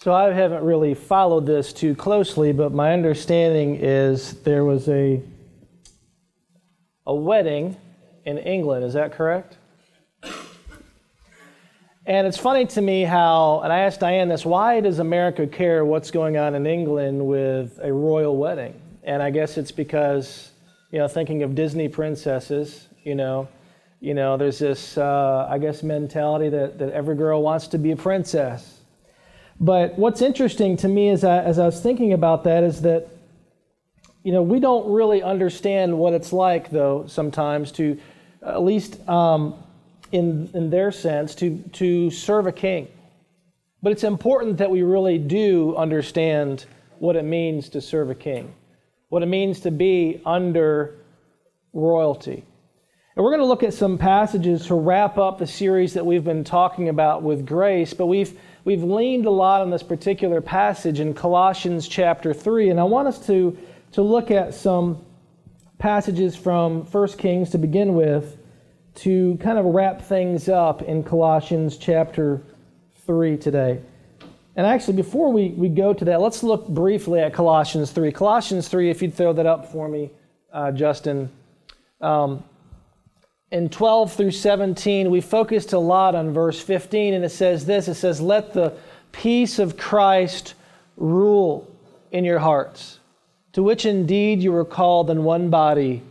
So I haven't really followed this too closely, but my understanding is there was a a wedding in England. Is that correct? And it's funny to me how, and I asked Diane this, why does America care what's going on in England with a royal wedding? And I guess it's because, you know, thinking of Disney princesses, you know, you know, there's this, uh, I guess, mentality that, that every girl wants to be a princess. But what's interesting to me as I, as I was thinking about that is that, you know, we don't really understand what it's like, though, sometimes to, at least um, in, in their sense, to, to serve a king. But it's important that we really do understand what it means to serve a king, what it means to be under royalty. And we're going to look at some passages to wrap up the series that we've been talking about with grace, but we've, we've leaned a lot on this particular passage in Colossians chapter 3. And I want us to, to look at some passages from 1 Kings to begin with to kind of wrap things up in Colossians chapter 3 today. And actually, before we, we go to that, let's look briefly at Colossians 3. Colossians 3, if you'd throw that up for me, uh, Justin. Um, in 12 through 17, we focused a lot on verse 15, and it says this it says, Let the peace of Christ rule in your hearts, to which indeed you were called in one body,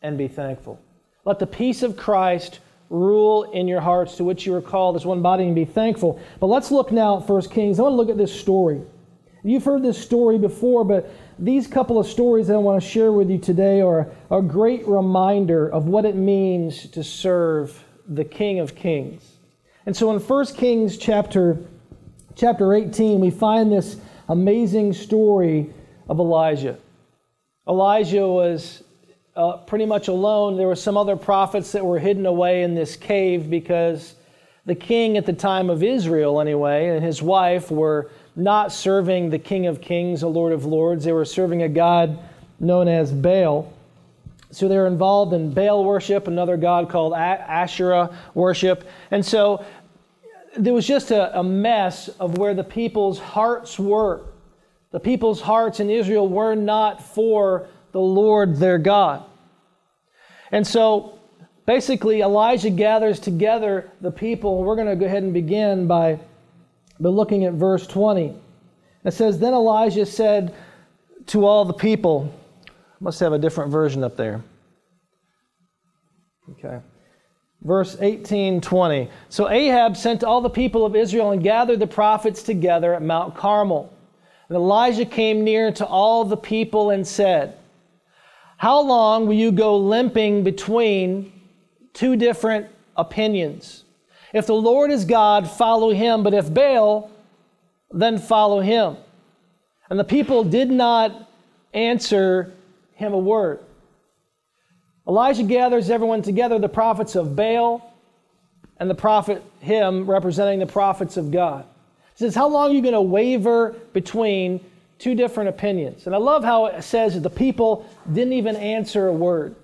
and be thankful. Let the peace of Christ rule in your hearts to which you were called as one body and be thankful. But let's look now at 1 Kings. I want to look at this story. You've heard this story before, but these couple of stories that I want to share with you today are a great reminder of what it means to serve the King of Kings. And so in 1 Kings chapter, chapter 18, we find this amazing story of Elijah. Elijah was uh, pretty much alone. There were some other prophets that were hidden away in this cave because the king at the time of Israel, anyway, and his wife were not serving the King of Kings, the Lord of Lords. They were serving a god known as Baal. So they were involved in Baal worship, another god called Asherah worship. And so there was just a, a mess of where the people's hearts were. The people's hearts in Israel were not for the Lord their God. And so basically, Elijah gathers together the people. We're going to go ahead and begin by, by looking at verse 20. It says, Then Elijah said to all the people, must have a different version up there. Okay. Verse 18, 20. So Ahab sent all the people of Israel and gathered the prophets together at Mount Carmel. And Elijah came near to all the people and said, how long will you go limping between two different opinions? If the Lord is God, follow him, but if Baal, then follow him. And the people did not answer him a word. Elijah gathers everyone together, the prophets of Baal and the prophet, him representing the prophets of God. He says, How long are you going to waver between two different opinions. And I love how it says that the people didn't even answer a word.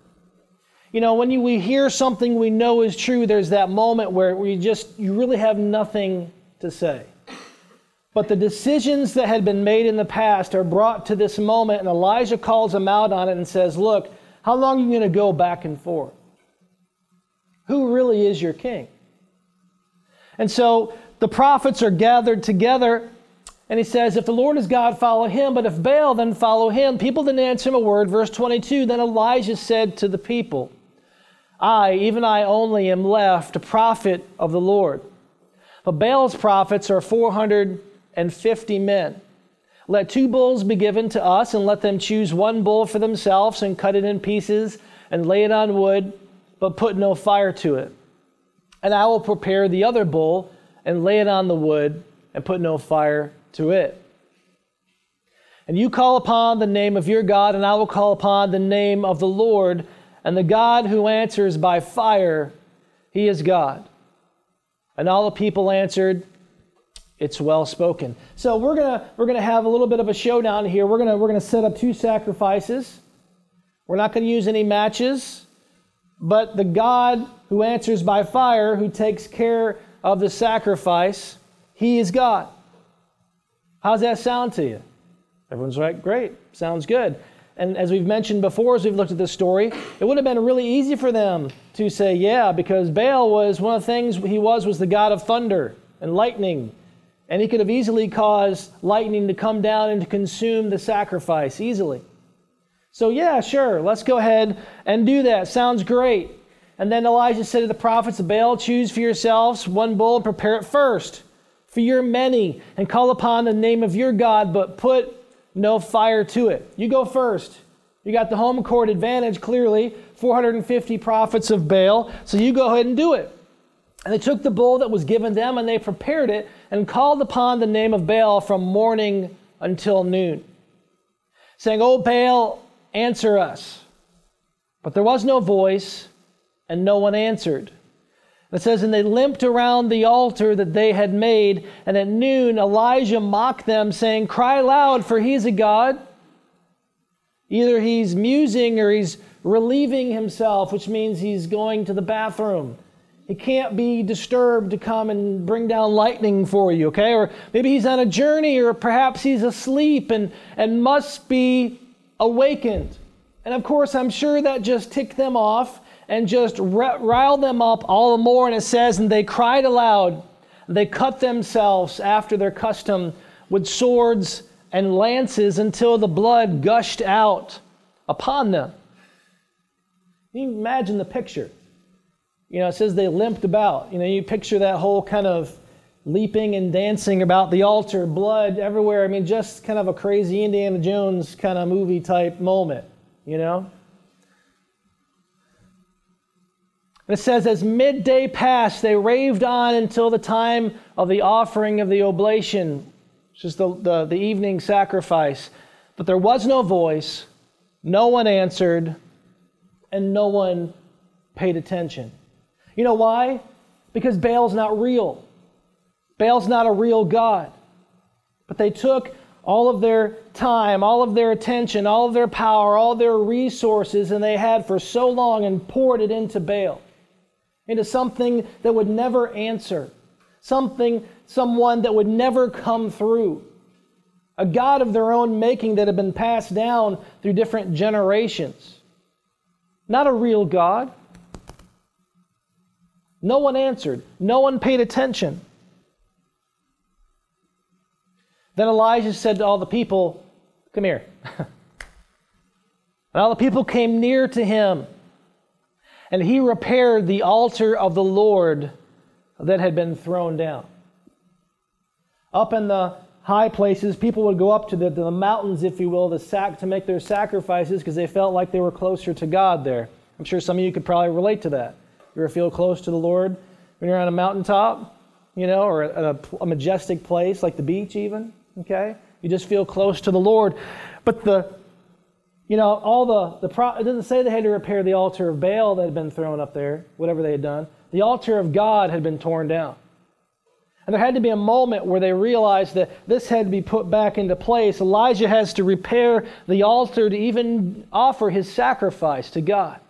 You know, when you, we hear something we know is true, there's that moment where, where you just, you really have nothing to say. But the decisions that had been made in the past are brought to this moment, and Elijah calls them out on it and says, Look, how long are you going to go back and forth? Who really is your king? And so the prophets are gathered together and he says, If the Lord is God, follow him, but if Baal, then follow him. People didn't answer him a word. Verse 22 Then Elijah said to the people, I, even I only, am left a prophet of the Lord. But Baal's prophets are 450 men. Let two bulls be given to us, and let them choose one bull for themselves, and cut it in pieces, and lay it on wood, but put no fire to it. And I will prepare the other bull, and lay it on the wood, and put no fire to it. And you call upon the name of your God, and I will call upon the name of the Lord, and the God who answers by fire, he is God. And all the people answered, It's well spoken. So we're gonna we're gonna have a little bit of a showdown here. We're gonna we're gonna set up two sacrifices. We're not gonna use any matches, but the God who answers by fire, who takes care of the sacrifice, he is God. How's that sound to you? Everyone's like, great, sounds good. And as we've mentioned before, as we've looked at this story, it would have been really easy for them to say, yeah, because Baal was one of the things he was was the god of thunder and lightning. And he could have easily caused lightning to come down and to consume the sacrifice easily. So, yeah, sure, let's go ahead and do that. Sounds great. And then Elijah said to the prophets of Baal, Choose for yourselves one bull and prepare it first for your many, and call upon the name of your God, but put no fire to it. You go first. You got the home court advantage, clearly, 450 prophets of Baal, so you go ahead and do it. And they took the bull that was given them and they prepared it and called upon the name of Baal from morning until noon, saying, O Baal, answer us. But there was no voice, and no one answered. It says, And they limped around the altar that they had made, and at noon Elijah mocked them, saying, Cry loud, for he's a God. Either he's musing or he's relieving himself, which means he's going to the bathroom. He can't be disturbed to come and bring down lightning for you, okay? Or maybe he's on a journey, or perhaps he's asleep and, and must be awakened. And of course, I'm sure that just ticked them off and just rile them up all the more. And it says, And they cried aloud, they cut themselves after their custom with swords and lances until the blood gushed out upon them. Can you imagine the picture? You know, it says they limped about. You know, you picture that whole kind of leaping and dancing about the altar, blood everywhere. I mean, just kind of a crazy Indiana Jones kind of movie type moment, you know? It says, As midday passed, they raved on until the time of the offering of the oblation, which is the, the, the evening sacrifice. But there was no voice, no one answered, and no one paid attention. You know why? Because Baal's not real. Baal's not a real God. But they took all of their time, all of their attention, all of their power, all their resources, and they had for so long and poured it into Baal, into something that would never answer, something, someone that would never come through, a God of their own making that had been passed down through different generations. Not a real God. No one answered, no one paid attention. Then Elijah said to all the people, Come here. and all the people came near to him, and he repaired the altar of the Lord that had been thrown down. Up in the high places, people would go up to the, to the mountains, if you will, to, sac- to make their sacrifices because they felt like they were closer to God there. I'm sure some of you could probably relate to that. You ever feel close to the Lord when you're on a mountaintop, you know, or a, a majestic place like the beach, even? Okay? You just feel close to the Lord. But the, you know, all the, the pro, it doesn't say they had to repair the altar of Baal that had been thrown up there, whatever they had done. The altar of God had been torn down. And there had to be a moment where they realized that this had to be put back into place. Elijah has to repair the altar to even offer his sacrifice to God.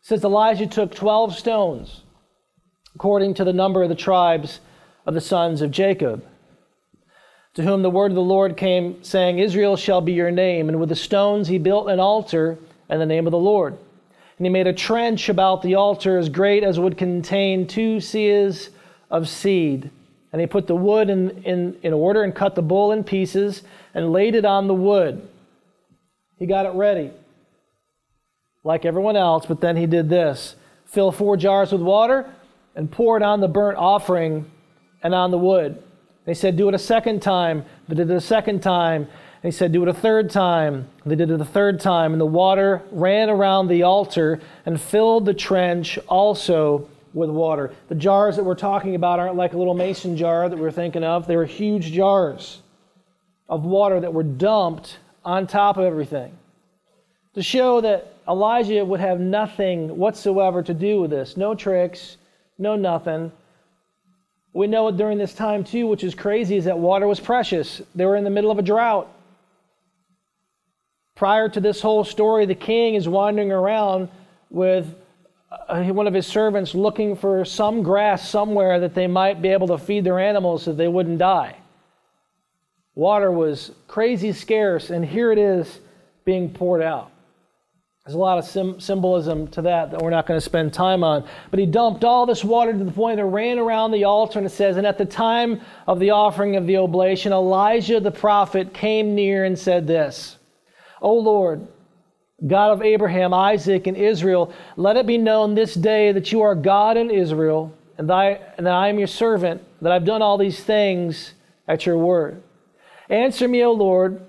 It says Elijah took 12 stones, according to the number of the tribes of the sons of Jacob, to whom the word of the Lord came, saying, Israel shall be your name. And with the stones he built an altar in the name of the Lord. And he made a trench about the altar as great as would contain two seahs of seed. And he put the wood in, in, in order and cut the bull in pieces and laid it on the wood. He got it ready, like everyone else, but then he did this fill four jars with water and pour it on the burnt offering and on the wood. They said, Do it a second time. They did it a second time. They said, Do it a third time. They did it a third time. And the water ran around the altar and filled the trench also with water. The jars that we're talking about aren't like a little mason jar that we're thinking of, they were huge jars of water that were dumped on top of everything to show that Elijah would have nothing whatsoever to do with this. No tricks, no nothing. We know during this time, too, which is crazy, is that water was precious. They were in the middle of a drought. Prior to this whole story, the king is wandering around with uh, one of his servants looking for some grass somewhere that they might be able to feed their animals so they wouldn't die. Water was crazy scarce, and here it is being poured out. There's a lot of sim- symbolism to that that we're not going to spend time on. But he dumped all this water to the point that it ran around the altar, and it says, And at the time of the offering of the oblation, Elijah the prophet came near and said this O Lord, God of Abraham, Isaac, and Israel, let it be known this day that you are God in Israel, and, thy, and that I am your servant, that I've done all these things at your word. Answer me, O Lord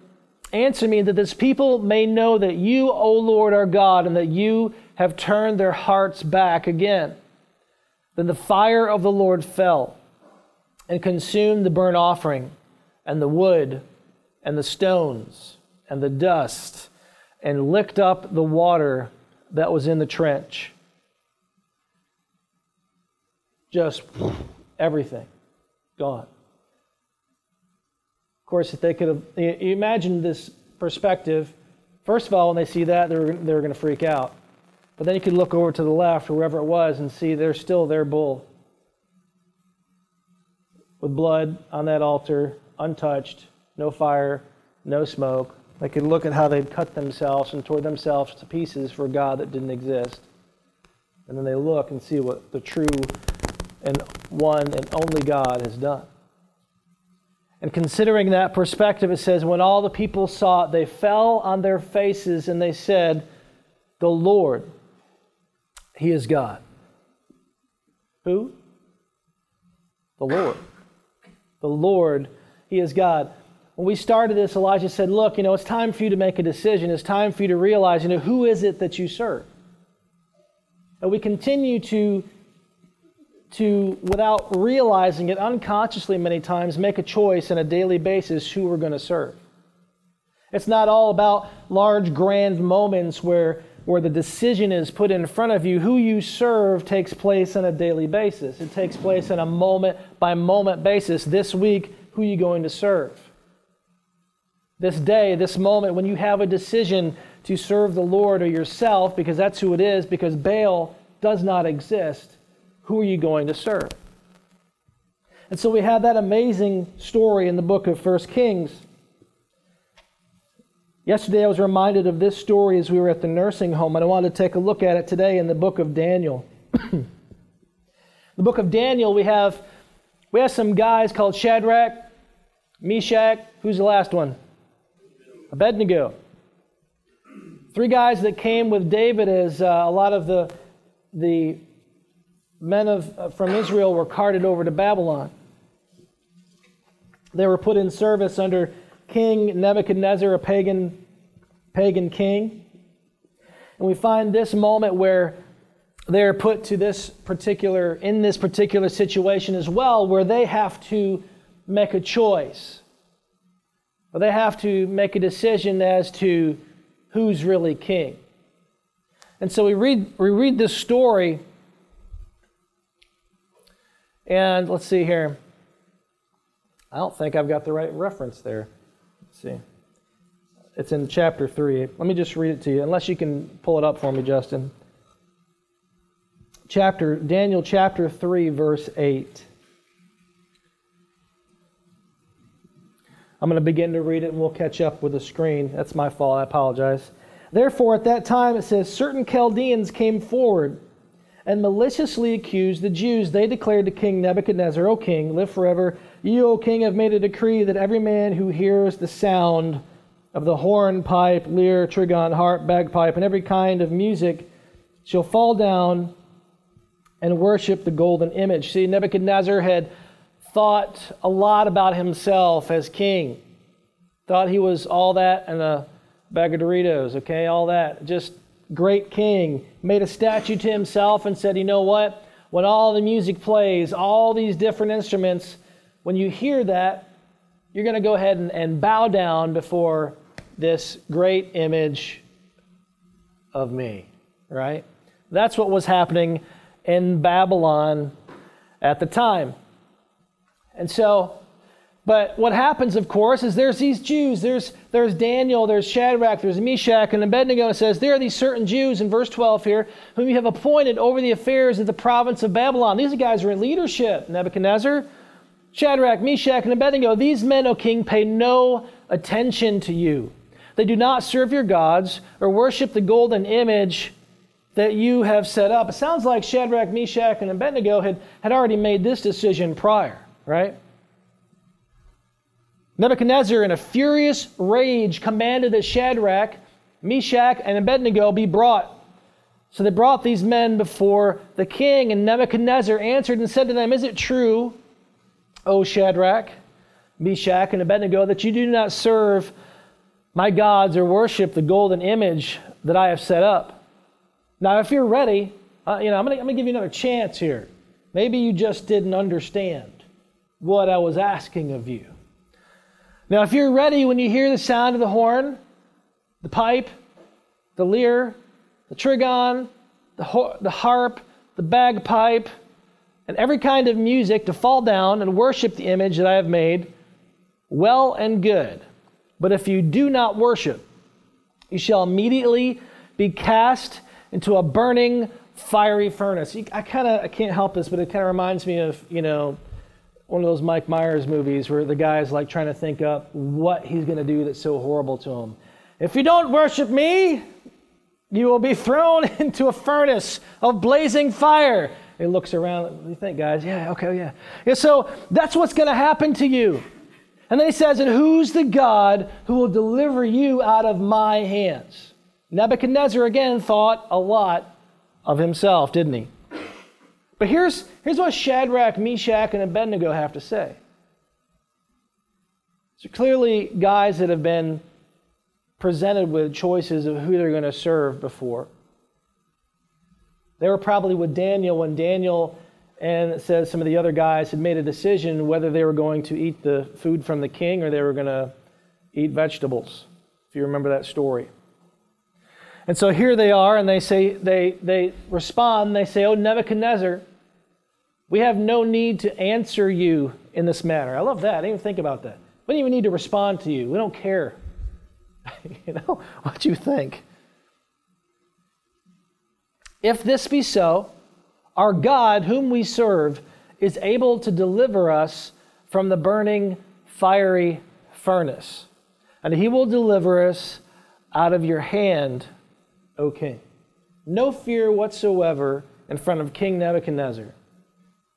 Answer me that this people may know that you, O Lord, are God, and that you have turned their hearts back again. Then the fire of the Lord fell and consumed the burnt offering, and the wood, and the stones, and the dust, and licked up the water that was in the trench. Just everything gone. Course, if they could have, imagine this perspective. First of all, when they see that, they're, they're going to freak out. But then you could look over to the left, or wherever it was, and see there's still their bull with blood on that altar, untouched, no fire, no smoke. They could look at how they'd cut themselves and tore themselves to pieces for a God that didn't exist. And then they look and see what the true and one and only God has done. And considering that perspective, it says, When all the people saw it, they fell on their faces and they said, The Lord, He is God. Who? The Lord. The Lord, He is God. When we started this, Elijah said, Look, you know, it's time for you to make a decision. It's time for you to realize, you know, who is it that you serve? And we continue to to, without realizing it unconsciously many times, make a choice on a daily basis who we're going to serve. It's not all about large, grand moments where, where the decision is put in front of you. Who you serve takes place on a daily basis, it takes place on a moment by moment basis. This week, who are you going to serve? This day, this moment, when you have a decision to serve the Lord or yourself, because that's who it is, because Baal does not exist who are you going to serve? And so we have that amazing story in the book of First Kings. Yesterday I was reminded of this story as we were at the nursing home, and I wanted to take a look at it today in the book of Daniel. the book of Daniel, we have we have some guys called Shadrach, Meshach, who's the last one? Abednego. Three guys that came with David as uh, a lot of the the men of, uh, from Israel were carted over to Babylon. They were put in service under King Nebuchadnezzar, a pagan, pagan king. And we find this moment where they're put to this particular, in this particular situation as well, where they have to make a choice. Or they have to make a decision as to who's really king. And so we read, we read this story and let's see here. I don't think I've got the right reference there. Let's see. It's in chapter 3. Let me just read it to you, unless you can pull it up for me, Justin. Chapter Daniel chapter 3 verse 8. I'm going to begin to read it and we'll catch up with the screen. That's my fault. I apologize. Therefore, at that time it says, certain Chaldeans came forward and maliciously accused the Jews. They declared to King Nebuchadnezzar, O king, live forever. You, O king, have made a decree that every man who hears the sound of the horn, pipe, lyre, trigon, harp, bagpipe, and every kind of music shall fall down and worship the golden image. See, Nebuchadnezzar had thought a lot about himself as king. Thought he was all that and a bag of Doritos, okay, all that. Just great king, made a statue to himself and said, You know what? When all the music plays, all these different instruments, when you hear that, you're going to go ahead and, and bow down before this great image of me, right? That's what was happening in Babylon at the time. And so But what happens, of course, is there's these Jews. There's, there's Daniel, there's Shadrach, there's Meshach, and Abednego. It says there are these certain Jews in verse 12 here whom you have appointed over the affairs of the province of Babylon. These guys are in leadership. Nebuchadnezzar, Shadrach, Meshach, and Abednego. These men, O king, pay no attention to you. They do not serve your gods or worship the golden image that you have set up. It sounds like Shadrach, Meshach, and Abednego had, had already made this decision prior, right? Nebuchadnezzar, in a furious rage, commanded that Shadrach, Meshach, and Abednego be brought. So they brought these men before the king, and Nebuchadnezzar answered and said to them, Is it true, O Shadrach, Meshach, and Abednego, that you do not serve my gods or worship the golden image that I have set up? Now, if you're ready, uh, you know, I'm going to give you another chance here. Maybe you just didn't understand what I was asking of you. Now, if you're ready when you hear the sound of the horn, the pipe, the lyre, the trigon, the, ho- the harp, the bagpipe, and every kind of music to fall down and worship the image that I have made, well and good. But if you do not worship, you shall immediately be cast into a burning fiery furnace. I kind of I can't help this, but it kind of reminds me of you know one of those Mike Myers movies where the guy's like trying to think up what he's going to do that's so horrible to him. If you don't worship me, you will be thrown into a furnace of blazing fire. He looks around. You think, guys? Yeah, okay, yeah. yeah so that's what's going to happen to you. And then he says, And who's the God who will deliver you out of my hands? Nebuchadnezzar again thought a lot of himself, didn't he? But here's, here's what Shadrach, Meshach, and Abednego have to say. So clearly, guys that have been presented with choices of who they're going to serve before. They were probably with Daniel when Daniel and it says some of the other guys had made a decision whether they were going to eat the food from the king or they were going to eat vegetables, if you remember that story. And so here they are, and they say, they, they respond, they say, Oh, Nebuchadnezzar, we have no need to answer you in this matter. I love that. I didn't even think about that. We don't even need to respond to you. We don't care. you know, what you think. If this be so, our God, whom we serve, is able to deliver us from the burning fiery furnace, and he will deliver us out of your hand O king. No fear whatsoever in front of King Nebuchadnezzar.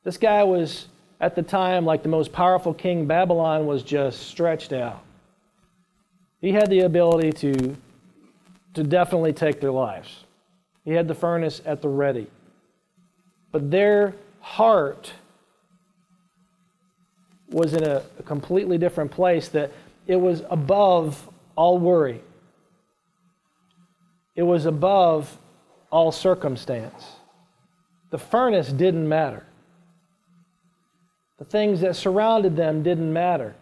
This guy was, at the time, like the most powerful king. Babylon was just stretched out. He had the ability to, to definitely take their lives. He had the furnace at the ready. But their heart was in a, a completely different place, that it was above all worry it was above all circumstance. The furnace didn't matter. The things that surrounded them didn't matter.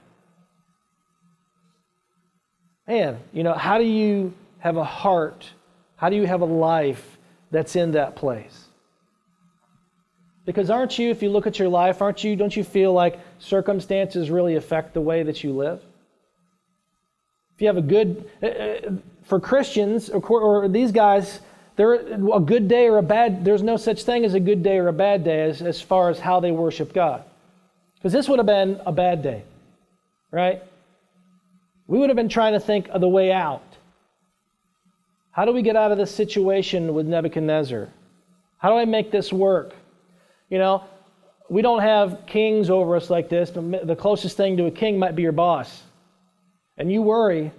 Man, you know, how do you have a heart? How do you have a life that's in that place? Because aren't you, if you look at your life, aren't you, don't you feel like circumstances really affect the way that you live? If you have a good, uh, uh, for Christians or these guys, there a good day or a bad. There's no such thing as a good day or a bad day as, as far as how they worship God, because this would have been a bad day, right? We would have been trying to think of the way out. How do we get out of this situation with Nebuchadnezzar? How do I make this work? You know, we don't have kings over us like this, but the closest thing to a king might be your boss. And you worry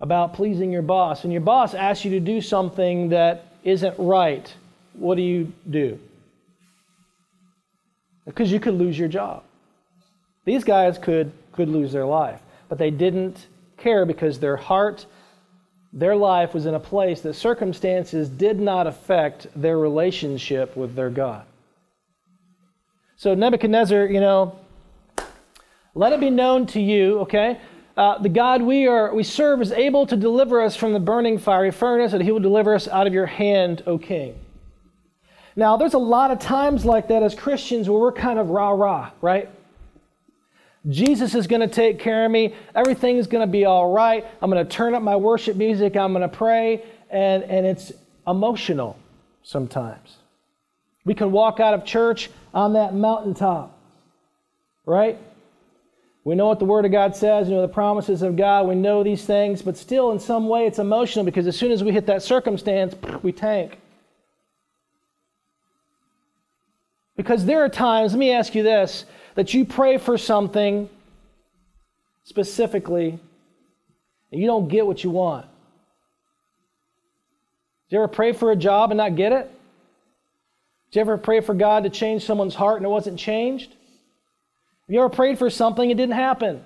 about pleasing your boss, and your boss asks you to do something that isn't right, what do you do? Because you could lose your job. These guys could, could lose their life, but they didn't care because their heart, their life was in a place that circumstances did not affect their relationship with their God. So, Nebuchadnezzar, you know, let it be known to you, okay, uh, the God we, are, we serve is able to deliver us from the burning fiery furnace, and he will deliver us out of your hand, O king. Now, there's a lot of times like that as Christians where we're kind of rah rah, right? Jesus is going to take care of me. Everything is going to be all right. I'm going to turn up my worship music. I'm going to pray. And, and it's emotional sometimes. We can walk out of church on that mountaintop, right? We know what the Word of God says, we know the promises of God, we know these things, but still, in some way, it's emotional because as soon as we hit that circumstance, we tank. Because there are times, let me ask you this, that you pray for something specifically and you don't get what you want. Did you ever pray for a job and not get it? Did you ever pray for God to change someone's heart and it wasn't changed? Have you ever prayed for something, it didn't happen?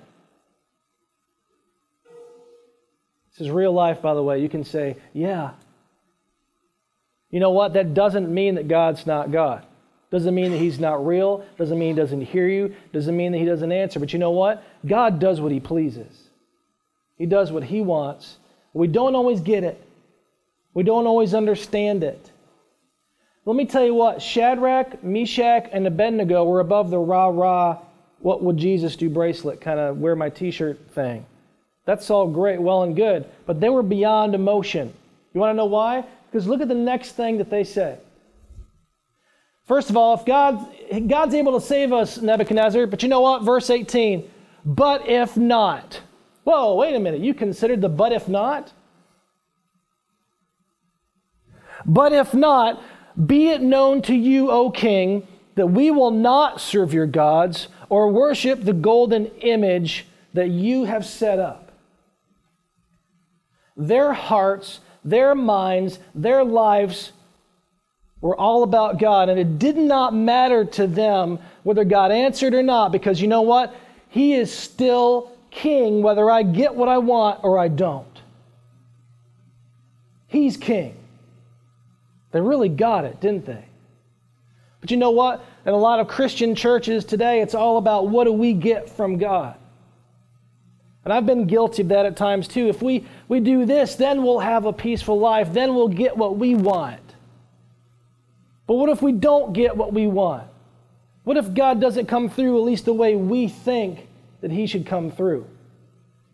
This is real life, by the way. You can say, yeah. You know what? That doesn't mean that God's not God. Doesn't mean that He's not real. Doesn't mean He doesn't hear you. Doesn't mean that He doesn't answer. But you know what? God does what He pleases, He does what He wants. We don't always get it, we don't always understand it. Let me tell you what Shadrach, Meshach, and Abednego were above the rah rah what would Jesus do bracelet, kind of wear my t shirt thing. That's all great, well and good, but they were beyond emotion. You want to know why? Because look at the next thing that they say. First of all, if God, God's able to save us, Nebuchadnezzar, but you know what? Verse 18, but if not. Whoa, wait a minute. You considered the but if not? But if not, be it known to you, O king, that we will not serve your gods or worship the golden image that you have set up. Their hearts, their minds, their lives were all about God, and it did not matter to them whether God answered or not, because you know what? He is still king whether I get what I want or I don't. He's king. They really got it, didn't they? But you know what? In a lot of Christian churches today, it's all about what do we get from God. And I've been guilty of that at times too. If we, we do this, then we'll have a peaceful life, then we'll get what we want. But what if we don't get what we want? What if God doesn't come through at least the way we think that He should come through?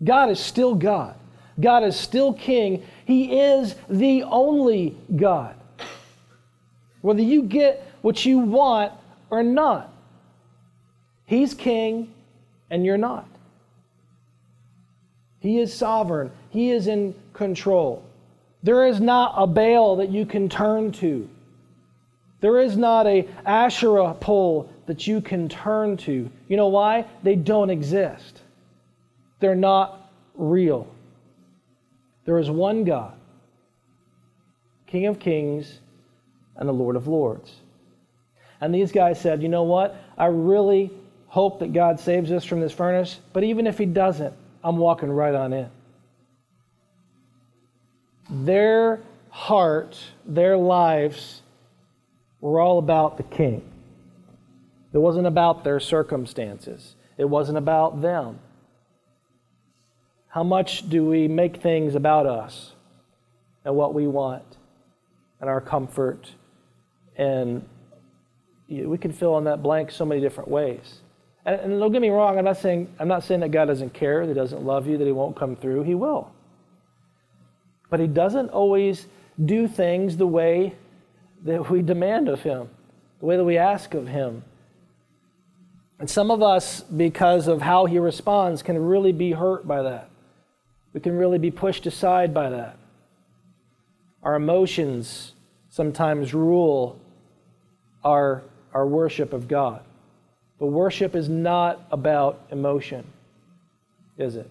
God is still God. God is still King. He is the only God. Whether you get what you want or not, He's king and you're not. He is sovereign, He is in control. There is not a Baal that you can turn to. There is not a Asherah pole that you can turn to. You know why? They don't exist. They're not real. There is one God, King of kings and the Lord of lords. And these guys said, You know what? I really hope that God saves us from this furnace, but even if He doesn't, I'm walking right on in. Their heart, their lives were all about the King. It wasn't about their circumstances, it wasn't about them. How much do we make things about us and what we want and our comfort and we can fill in that blank so many different ways. And, and, don't get me wrong, I'm not saying I'm not saying that God doesn't care, that He doesn't love you, that He won't come through. He will. But He doesn't always do things the way that we demand of Him, the way that we ask of Him. And some of us, because of how He responds, can really be hurt by that. We can really be pushed aside by that. Our emotions sometimes rule our our worship of God. But worship is not about emotion, is it?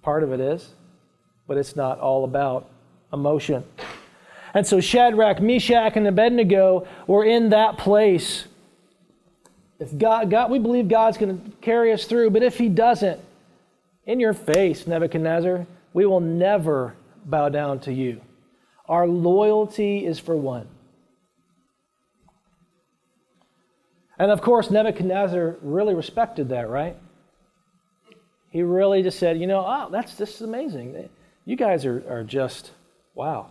Part of it is, but it's not all about emotion. And so Shadrach, Meshach, and Abednego were in that place. If God, God we believe God's going to carry us through, but if He doesn't, in your face, Nebuchadnezzar, we will never bow down to you. Our loyalty is for one And of course, Nebuchadnezzar really respected that, right? He really just said, you know, oh, that's this is amazing. You guys are, are just, wow.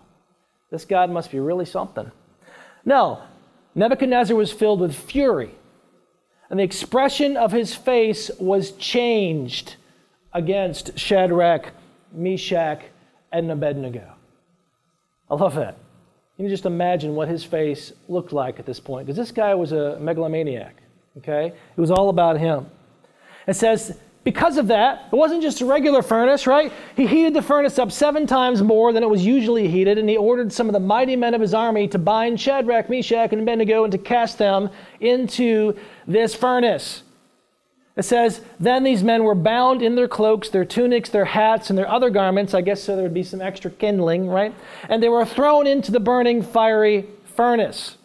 This God must be really something. No, Nebuchadnezzar was filled with fury. and the expression of his face was changed against Shadrach, Meshach, and Abednego. I love that. You can just imagine what his face looked like at this point, because this guy was a megalomaniac. Okay? It was all about him. It says, because of that, it wasn't just a regular furnace, right? He heated the furnace up seven times more than it was usually heated, and he ordered some of the mighty men of his army to bind Shadrach, Meshach, and Abednego and to cast them into this furnace. It says, Then these men were bound in their cloaks, their tunics, their hats, and their other garments, I guess so there would be some extra kindling, right? And they were thrown into the burning fiery furnace.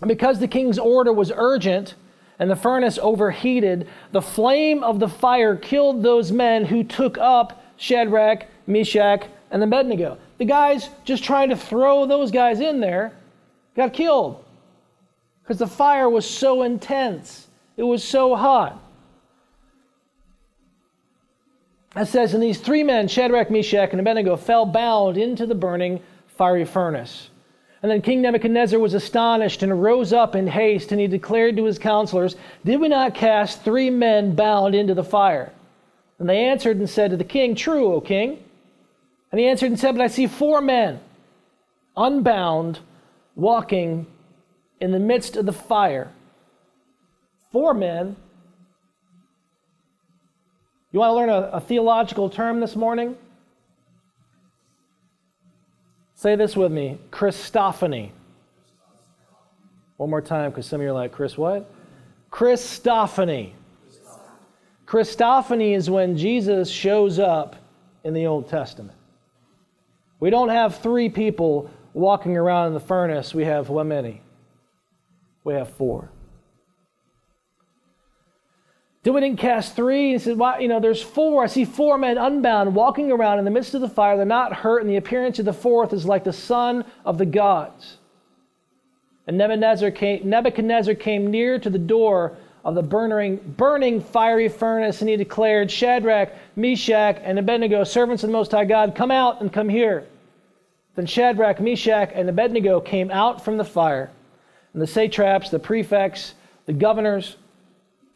And because the king's order was urgent, and the furnace overheated, the flame of the fire killed those men who took up Shadrach, Meshach, and Abednego. The guys just trying to throw those guys in there got killed because the fire was so intense, it was so hot. It says, And these three men, Shadrach, Meshach, and Abednego, fell bound into the burning fiery furnace. And then King Nebuchadnezzar was astonished and rose up in haste, and he declared to his counselors, Did we not cast three men bound into the fire? And they answered and said to the king, True, O king. And he answered and said, But I see four men, unbound, walking in the midst of the fire. Four men. You want to learn a, a theological term this morning? Say this with me Christophany. One more time, because some of you are like, Chris, what? Christophany. Christophany is when Jesus shows up in the Old Testament. We don't have three people walking around in the furnace. We have how many? We have four. Then we didn't cast three. He said, well, you know, there's four. I see four men unbound walking around in the midst of the fire. They're not hurt, and the appearance of the fourth is like the son of the gods. And Nebuchadnezzar came, Nebuchadnezzar came near to the door of the burning, burning fiery furnace, and he declared, Shadrach, Meshach, and Abednego, servants of the Most High God, come out and come here. Then Shadrach, Meshach, and Abednego came out from the fire. And the satraps, the prefects, the governors,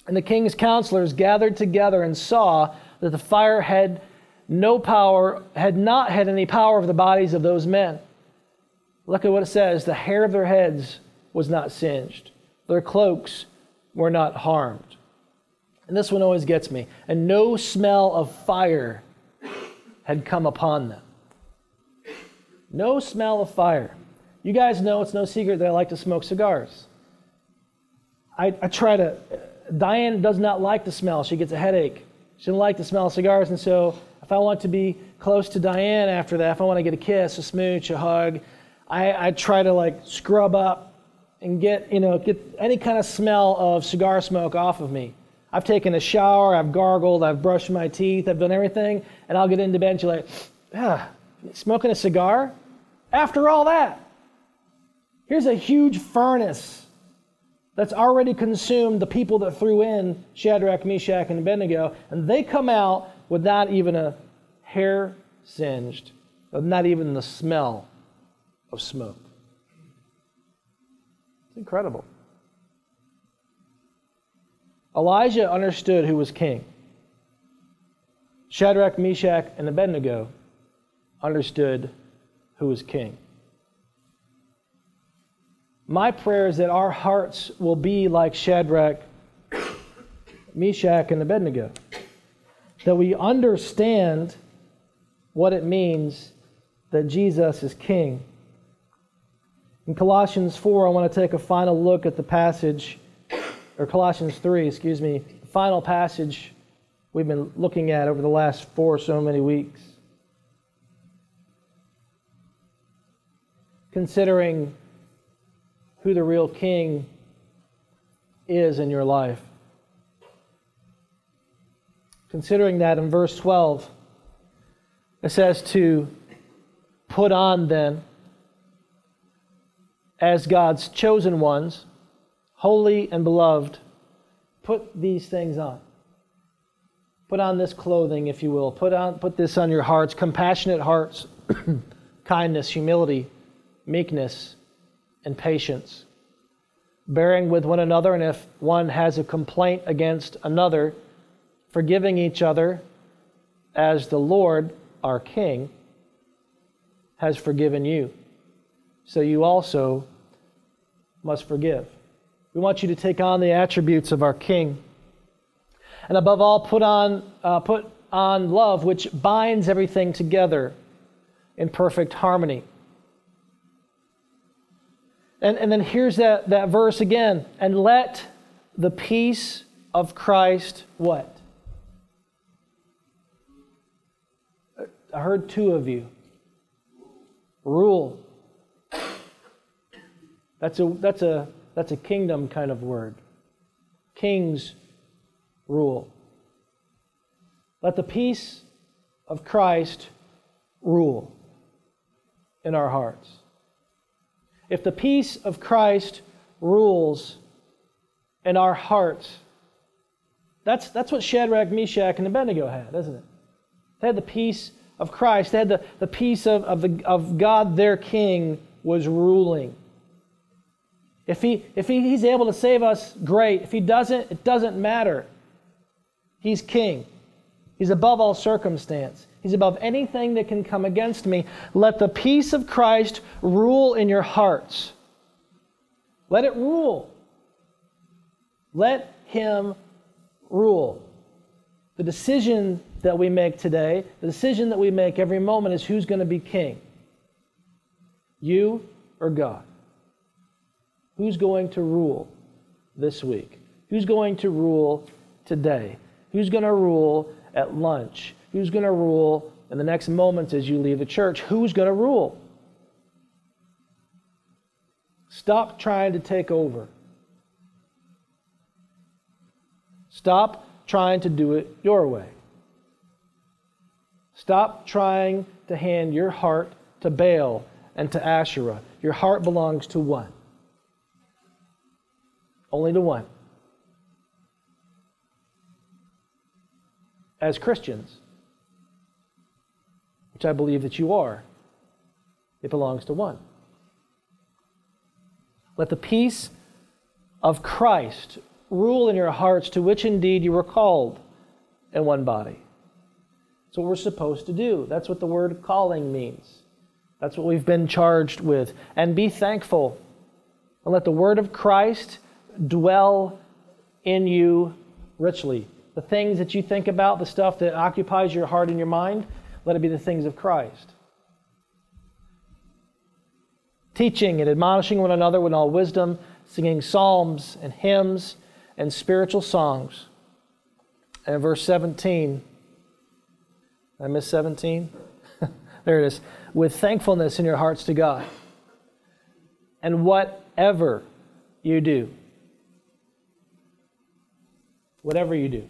and the king's counselors gathered together and saw that the fire had no power, had not had any power over the bodies of those men. Look at what it says the hair of their heads was not singed, their cloaks were not harmed. And this one always gets me. And no smell of fire had come upon them. No smell of fire. You guys know it's no secret that I like to smoke cigars. I, I try to Diane does not like the smell. She gets a headache. She doesn't like the smell of cigars. And so, if I want to be close to Diane after that, if I want to get a kiss, a smooch, a hug, I, I try to like scrub up and get, you know, get any kind of smell of cigar smoke off of me. I've taken a shower, I've gargled, I've brushed my teeth, I've done everything, and I'll get into bed and she's like, ah, smoking a cigar? After all that, here's a huge furnace that's already consumed the people that threw in Shadrach, Meshach, and Abednego, and they come out without even a hair singed, not even the smell of smoke. It's incredible. Elijah understood who was king. Shadrach, Meshach, and Abednego understood who was king. My prayer is that our hearts will be like Shadrach, Meshach, and Abednego. That we understand what it means that Jesus is King. In Colossians 4, I want to take a final look at the passage, or Colossians 3, excuse me, the final passage we've been looking at over the last four so many weeks. Considering who the real king is in your life. Considering that in verse 12, it says to put on then as God's chosen ones, holy and beloved, put these things on. Put on this clothing, if you will. Put on put this on your hearts, compassionate hearts, kindness, humility, meekness, and patience, bearing with one another, and if one has a complaint against another, forgiving each other as the Lord, our King, has forgiven you. So you also must forgive. We want you to take on the attributes of our King. And above all, put on, uh, put on love, which binds everything together in perfect harmony. And, and then here's that, that verse again. And let the peace of Christ what? I heard two of you. Rule. That's a, that's a, that's a kingdom kind of word. Kings rule. Let the peace of Christ rule in our hearts. If the peace of Christ rules in our hearts, that's, that's what Shadrach, Meshach, and Abednego had, isn't it? They had the peace of Christ. They had the, the peace of, of, the, of God, their King, was ruling. If, he, if he, he's able to save us, great. If he doesn't, it doesn't matter. He's king. He's above all circumstance. He's above anything that can come against me. Let the peace of Christ rule in your hearts. Let it rule. Let him rule. The decision that we make today, the decision that we make every moment is who's going to be king? You or God? Who's going to rule this week? Who's going to rule today? Who's going to rule at lunch? Who's going to rule in the next moments as you leave the church? Who's going to rule? Stop trying to take over. Stop trying to do it your way. Stop trying to hand your heart to Baal and to Asherah. Your heart belongs to one. Only to one. As Christians, which I believe that you are, it belongs to one. Let the peace of Christ rule in your hearts, to which indeed you were called in one body. That's what we're supposed to do. That's what the word calling means. That's what we've been charged with. And be thankful. And let the word of Christ dwell in you richly the things that you think about, the stuff that occupies your heart and your mind, let it be the things of Christ. Teaching and admonishing one another with all wisdom, singing psalms and hymns and spiritual songs. And verse 17, I miss 17? there it is. With thankfulness in your hearts to God. And whatever you do, whatever you do,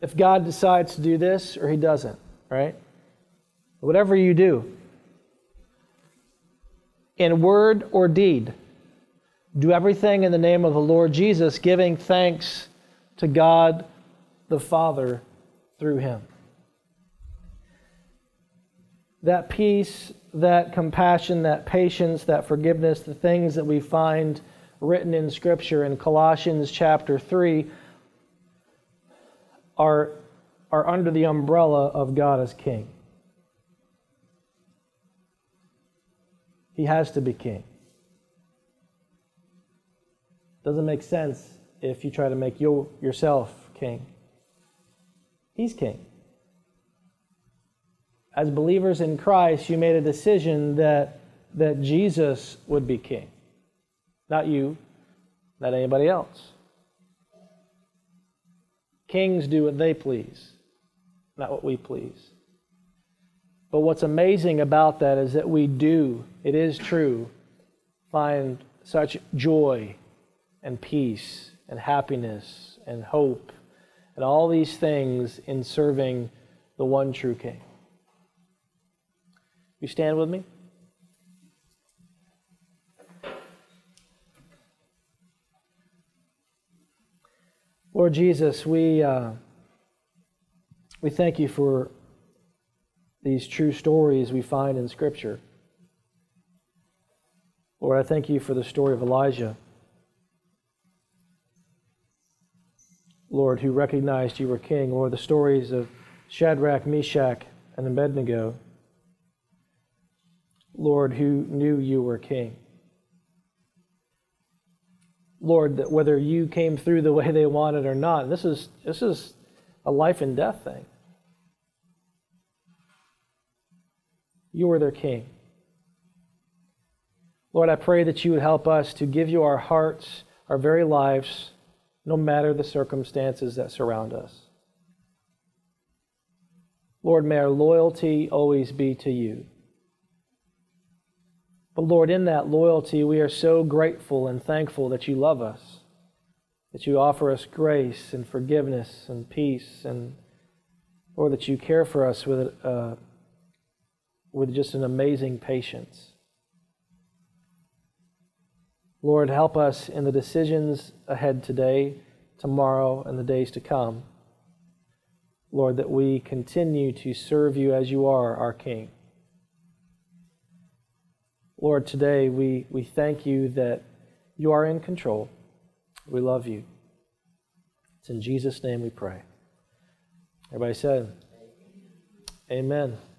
if God decides to do this or he doesn't, right? Whatever you do, in word or deed, do everything in the name of the Lord Jesus, giving thanks to God the Father through him. That peace, that compassion, that patience, that forgiveness, the things that we find written in Scripture in Colossians chapter 3 are, are under the umbrella of God as king. He has to be king. Doesn't make sense if you try to make you, yourself king. He's king. As believers in Christ, you made a decision that, that Jesus would be king. Not you, not anybody else. Kings do what they please, not what we please. But what's amazing about that is that we do, it is true, find such joy and peace and happiness and hope and all these things in serving the one true King. You stand with me? Lord Jesus, we, uh, we thank you for these true stories we find in Scripture. Lord, I thank you for the story of Elijah. Lord, who recognized you were king. Lord, the stories of Shadrach, Meshach, and Abednego. Lord, who knew you were king. Lord, that whether you came through the way they wanted or not, this is, this is a life and death thing. You were their king. Lord, I pray that you would help us to give you our hearts, our very lives, no matter the circumstances that surround us. Lord, may our loyalty always be to you. But Lord, in that loyalty, we are so grateful and thankful that you love us, that you offer us grace and forgiveness and peace, and Lord, that you care for us with, uh, with just an amazing patience. Lord, help us in the decisions ahead today, tomorrow, and the days to come. Lord, that we continue to serve you as you are our King. Lord, today we, we thank you that you are in control. We love you. It's in Jesus' name we pray. Everybody said, Amen. Amen.